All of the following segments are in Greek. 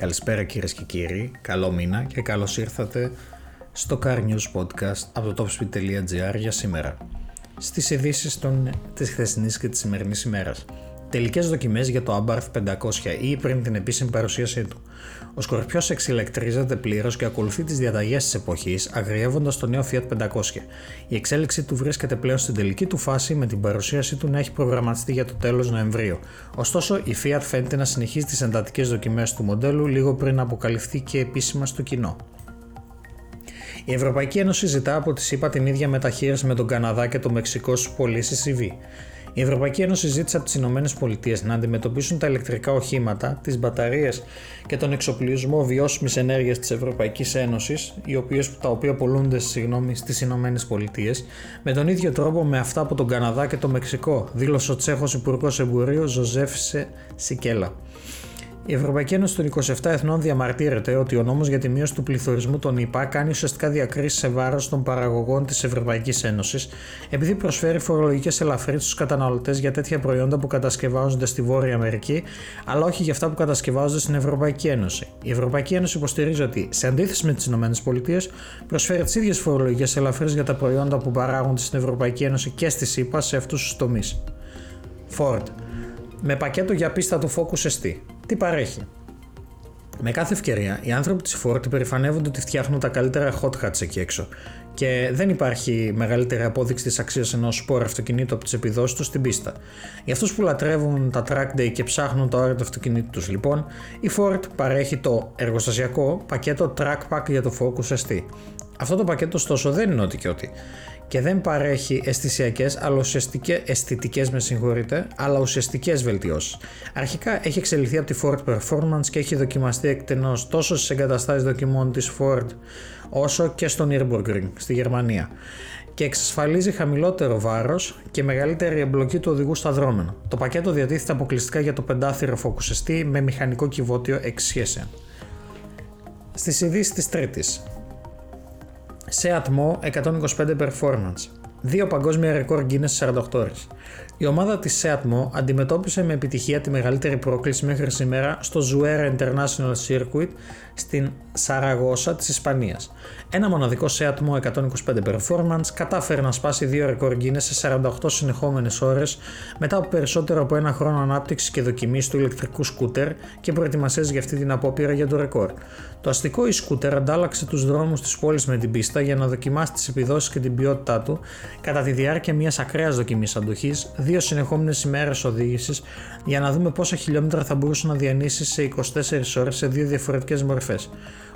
Καλησπέρα κυρίες και κύριοι, καλό μήνα και καλώς ήρθατε στο Car News Podcast από το topspeed.gr για σήμερα. Στις ειδήσεις των... της χθεσινής και της σημερινής ημέρας. Τελικές δοκιμές για το Abarth 500 ή πριν την επίσημη παρουσίασή του. Ο Σκορπιός εξηλεκτρίζεται πλήρως και ακολουθεί τις διαταγές της εποχής, αγριεύοντας το νέο Fiat 500. Η εξέλιξη του βρίσκεται πλέον στην τελική του φάση με την παρουσίασή του να έχει προγραμματιστεί για το τέλος Νοεμβρίου. Ωστόσο, η Fiat φαίνεται να συνεχίζει τις εντατικές δοκιμές του μοντέλου λίγο πριν αποκαλυφθεί και επίσημα στο κοινό. Η Ευρωπαϊκή Ένωση ζητά από τη ΣΥΠΑ την ίδια μεταχείριση με τον Καναδά και το Μεξικό στις πωλήσεις EV. Η Ευρωπαϊκή Ένωση ζήτησε από τις ΗΠΑ να αντιμετωπίσουν τα ηλεκτρικά οχήματα, τις μπαταρίες και τον εξοπλισμό βιώσιμης ενέργειας της Ευρωπαϊκής Ένωσης, τα οποία πολλούνται στις ΗΠΑ, με τον ίδιο τρόπο με αυτά από τον Καναδά και το Μεξικό, δήλωσε ο Τσέχος Υπουργός Εμπορίου Γιόζεφ Σικέλα. Η Ευρωπαϊκή Ένωση των 27 Εθνών διαμαρτύρεται ότι ο νόμος για τη μείωση του πληθωρισμού των ΗΠΑ κάνει ουσιαστικά διακρίσεις σε βάρος των παραγωγών της Ευρωπαϊκής Ένωσης, επειδή προσφέρει φορολογικές ελαφρύνσεις στους καταναλωτές για τέτοια προϊόντα που κατασκευάζονται στη Βόρεια Αμερική, αλλά όχι για αυτά που κατασκευάζονται στην Ευρωπαϊκή Ένωση. Η Ευρωπαϊκή Ένωση υποστηρίζει ότι, σε αντίθεση με τις ΗΠΑ, προσφέρει τις ίδιες φορολογικές ελαφρύνσεις για τα προϊόντα που παράγονται στην Ευρωπαϊκή Ένωση και στη ΣΥΠΑ σε αυτούς τους τομείς. Ford. Με πακέτο για πίστα του Focus ST τι παρέχει; Με κάθε ευκαιρία, οι άνθρωποι της Ford υπερηφανεύονται ότι φτιάχνουν τα καλύτερα hot hats εκεί έξω και δεν υπάρχει μεγαλύτερη απόδειξη της αξίας ενός σπορ αυτοκινήτου από τις επιδόσεις τους στην πίστα. Για αυτούς που λατρεύουν τα track day και ψάχνουν το όριο του αυτοκινήτου τους, λοιπόν, η Ford παρέχει το εργοστασιακό πακέτο track pack για το Focus ST. Αυτό το πακέτο, ωστόσο, δεν είναι ό,τι και ό,τι και δεν παρέχει αισθησιακές, αλλά αισθητικές, με συγχωρείτε, αλλά ουσιαστικές βελτιώσεις. Αρχικά έχει εξελιχθεί από τη Ford Performance και έχει δοκιμαστεί εκτενώς τόσο στις εγκαταστάσεις δοκιμών της Ford όσο και στο Nürburgring στη Γερμανία και εξασφαλίζει χαμηλότερο βάρος και μεγαλύτερη εμπλοκή του οδηγού στα δρόμενα. Το πακέτο διατίθεται αποκλειστικά για το πεντάθυρο φοκουσιστή με μηχανικό κυβότιο 6 σχέσεων. Στις ειδήσεις της Τρίτης, σε ατμό 125 performance. Δύο παγκόσμια ρεκόρ Guinness 48 ώρες. Η ομάδα της Seatmo αντιμετώπισε με επιτυχία τη μεγαλύτερη πρόκληση μέχρι σήμερα στο Zuera International Circuit στην Σαραγώσα της Ισπανίας. Ένα μοναδικό Seatmo 125 Performance κατάφερε να σπάσει δύο ρεκόρ Guinness σε 48 συνεχόμενες ώρες μετά από περισσότερο από ένα χρόνο ανάπτυξης και δοκιμής του ηλεκτρικού σκούτερ και προετοιμασίες για αυτή την απόπειρα για το ρεκόρ. Το αστικό e-scooter αντάλλαξε τους δρόμους της πόλης με την πίστα για να δοκιμάσει τις επιδόσεις και την ποιότητά του κατά τη διάρκεια μιας ακραίας δοκιμής αντοχής, δύο συνεχόμενες ημέρες οδήγησης για να δούμε πόσα χιλιόμετρα θα μπορούσε να διανύσει σε 24 ώρες σε δύο διαφορετικές μορφές,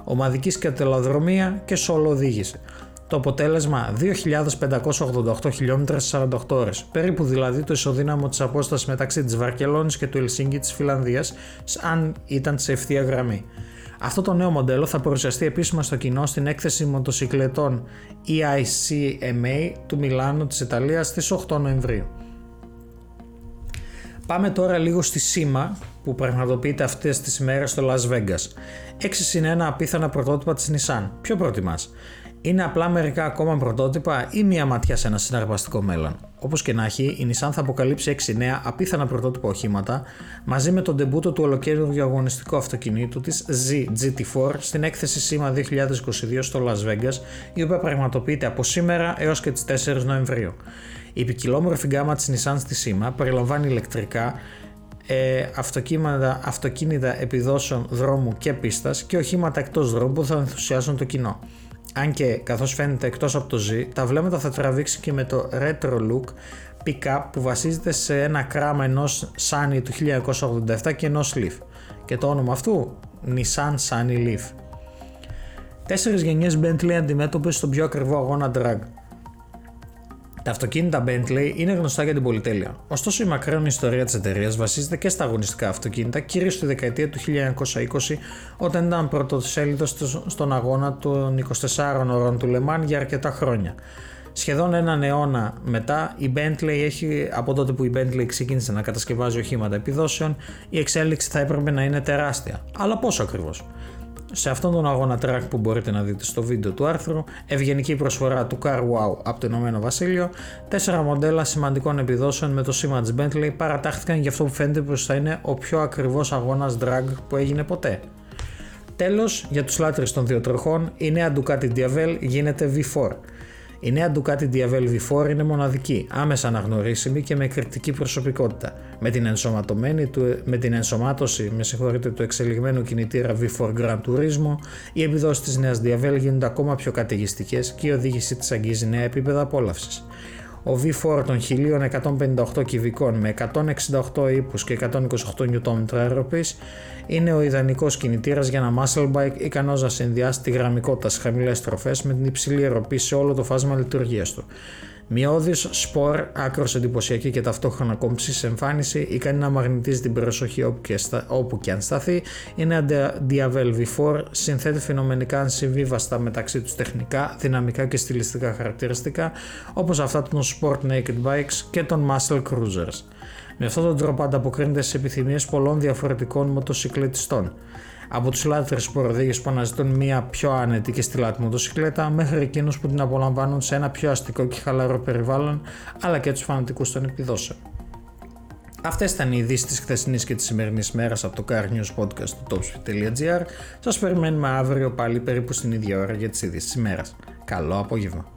ομαδικής σκατελαδρομία και σόλο οδήγηση. Το αποτέλεσμα 2.588 χιλιόμετρα σε 48 ώρες, περίπου δηλαδή το ισοδύναμο της απόστασης μεταξύ της Βαρκελόνης και του Ελσίνκη της Φιλανδίας, αν ήταν σε ευθεία γραμμή. Αυτό το νέο μοντέλο θα παρουσιαστεί επίσημα στο κοινό στην έκθεση μοτοσυκλετών EICMA του Μιλάνου της Ιταλίας στις 8 Νοεμβρίου. Πάμε τώρα λίγο στη σήμα που πραγματοποιείται αυτές τις ημέρες στο Las Vegas. 6 συν 1 απίθανα πρωτότυπα της Nissan. Ποιο προτιμάς; Είναι απλά μερικά ακόμα πρωτότυπα ή μία ματιά σε ένα συναρπαστικό μέλλον. Όπως και να έχει, η Nissan θα αποκαλύψει 6 νέα απίθανα πρωτότυπα οχήματα μαζί με τον τεμπούτο του ολοκαίριου αγωνιστικού αυτοκινήτου της Z GT4 στην έκθεση SEMA 2022 στο Las Vegas, η οποία πραγματοποιείται από σήμερα έως και τις 4 Νοεμβρίου. Η ποικιλόμορφη γκάμα της Nissan στη SEMA περιλαμβάνει ηλεκτρικά, ε, αυτοκίνητα, αυτοκίνητα επιδόσεων δρόμου και πίστας και οχήματα εκτός δρόμου που θα ενθουσιάσουν το κοινό. Αν και καθώς φαίνεται εκτός από το Z, τα βλέμματα θα τραβήξει και με το retro look pick-up που βασίζεται σε ένα κράμα ενός Sunny του 1987 και ενός Leaf. Και το όνομα αυτού, Nissan Sunny Leaf. Τέσσερις γενιές Bentley αντιμέτωπες στον πιο ακριβό αγώνα drag. Τα αυτοκίνητα Bentley είναι γνωστά για την πολυτέλεια. Ωστόσο, η μακραίωνη ιστορία της εταιρείας βασίζεται και στα αγωνιστικά αυτοκίνητα, κυρίως στη δεκαετία του 1920, όταν ήταν πρωτοσέλιδος στον αγώνα των 24 ώρων του Λεμάν για αρκετά χρόνια. Σχεδόν έναν αιώνα μετά, η Bentley έχει, από τότε που η Bentley ξεκίνησε να κατασκευάζει οχήματα επιδόσεων, η εξέλιξη θα έπρεπε να είναι τεράστια. Αλλά πόσο ακριβώς; Σε αυτόν τον αγώνα track που μπορείτε να δείτε στο βίντεο του άρθρου, ευγενική προσφορά του Car Wow από το Ηνωμένο Βασίλειο, τέσσερα μοντέλα σημαντικών επιδόσεων με το σήμα της Bentley παρατάχθηκαν για αυτό που φαίνεται πως θα είναι ο πιο ακριβώς αγώνας drag που έγινε ποτέ. Τέλος, για τους λάτρες των δύο τροχών, η νέα Ducati Diavel γίνεται V4. Η νέα Ducati Diavel V4 είναι μοναδική, άμεσα αναγνωρίσιμη και με κριτική προσωπικότητα. Με την, ενσωματωμένη του, με την ενσωμάτωση με συγχωρείτε, του εξελιγμένου κινητήρα V4 Grand Turismo, οι επιδόσεις της νέας Diavel γίνονται ακόμα πιο καταιγιστικές και η οδήγησή της αγγίζει νέα επίπεδα απόλαυσης. Ο V4 των 1158 κυβικών με 168 ύπους και 128 Nm αεροπής είναι ο ιδανικός κινητήρας για ένα muscle bike ικανός να συνδυάσει τη γραμμικότητα στις χαμηλές τροφές με την υψηλή αεροπή σε όλο το φάσμα λειτουργίας του. Μειώδης, σπορ, άκρος εντυπωσιακή και ταυτόχρονα κόμψης σε εμφάνιση, ικανή να μαγνητίζει την προσοχή όπου και, στα, όπου και αν σταθεί, είναι Diavel V4, συνθέτει φαινομενικά ανσυμβίβαστα μεταξύ τους τεχνικά, δυναμικά και στιλιστικά χαρακτηριστικά, όπως αυτά των Sport Naked Bikes και των Muscle Cruisers. Με αυτόν τον τρόπο ανταποκρίνεται στις επιθυμίες πολλών διαφορετικών μοτοσυκλετιστών από τους λάτρες σποροδίγε που αναζητούν μια πιο άνετη και στυλάτη μοτοσυκλέτα μέχρι εκείνους που την απολαμβάνουν σε ένα πιο αστικό και χαλαρό περιβάλλον αλλά και τους φανατικούς των επιδόσεων. Αυτές ήταν οι ειδήσεις της χθεσινής και της σημερινής μέρας από το Car News Podcast του topspeed.gr. Σας περιμένουμε αύριο πάλι περίπου στην ίδια ώρα για τις ειδήσεις της ημέρας. Καλό απόγευμα.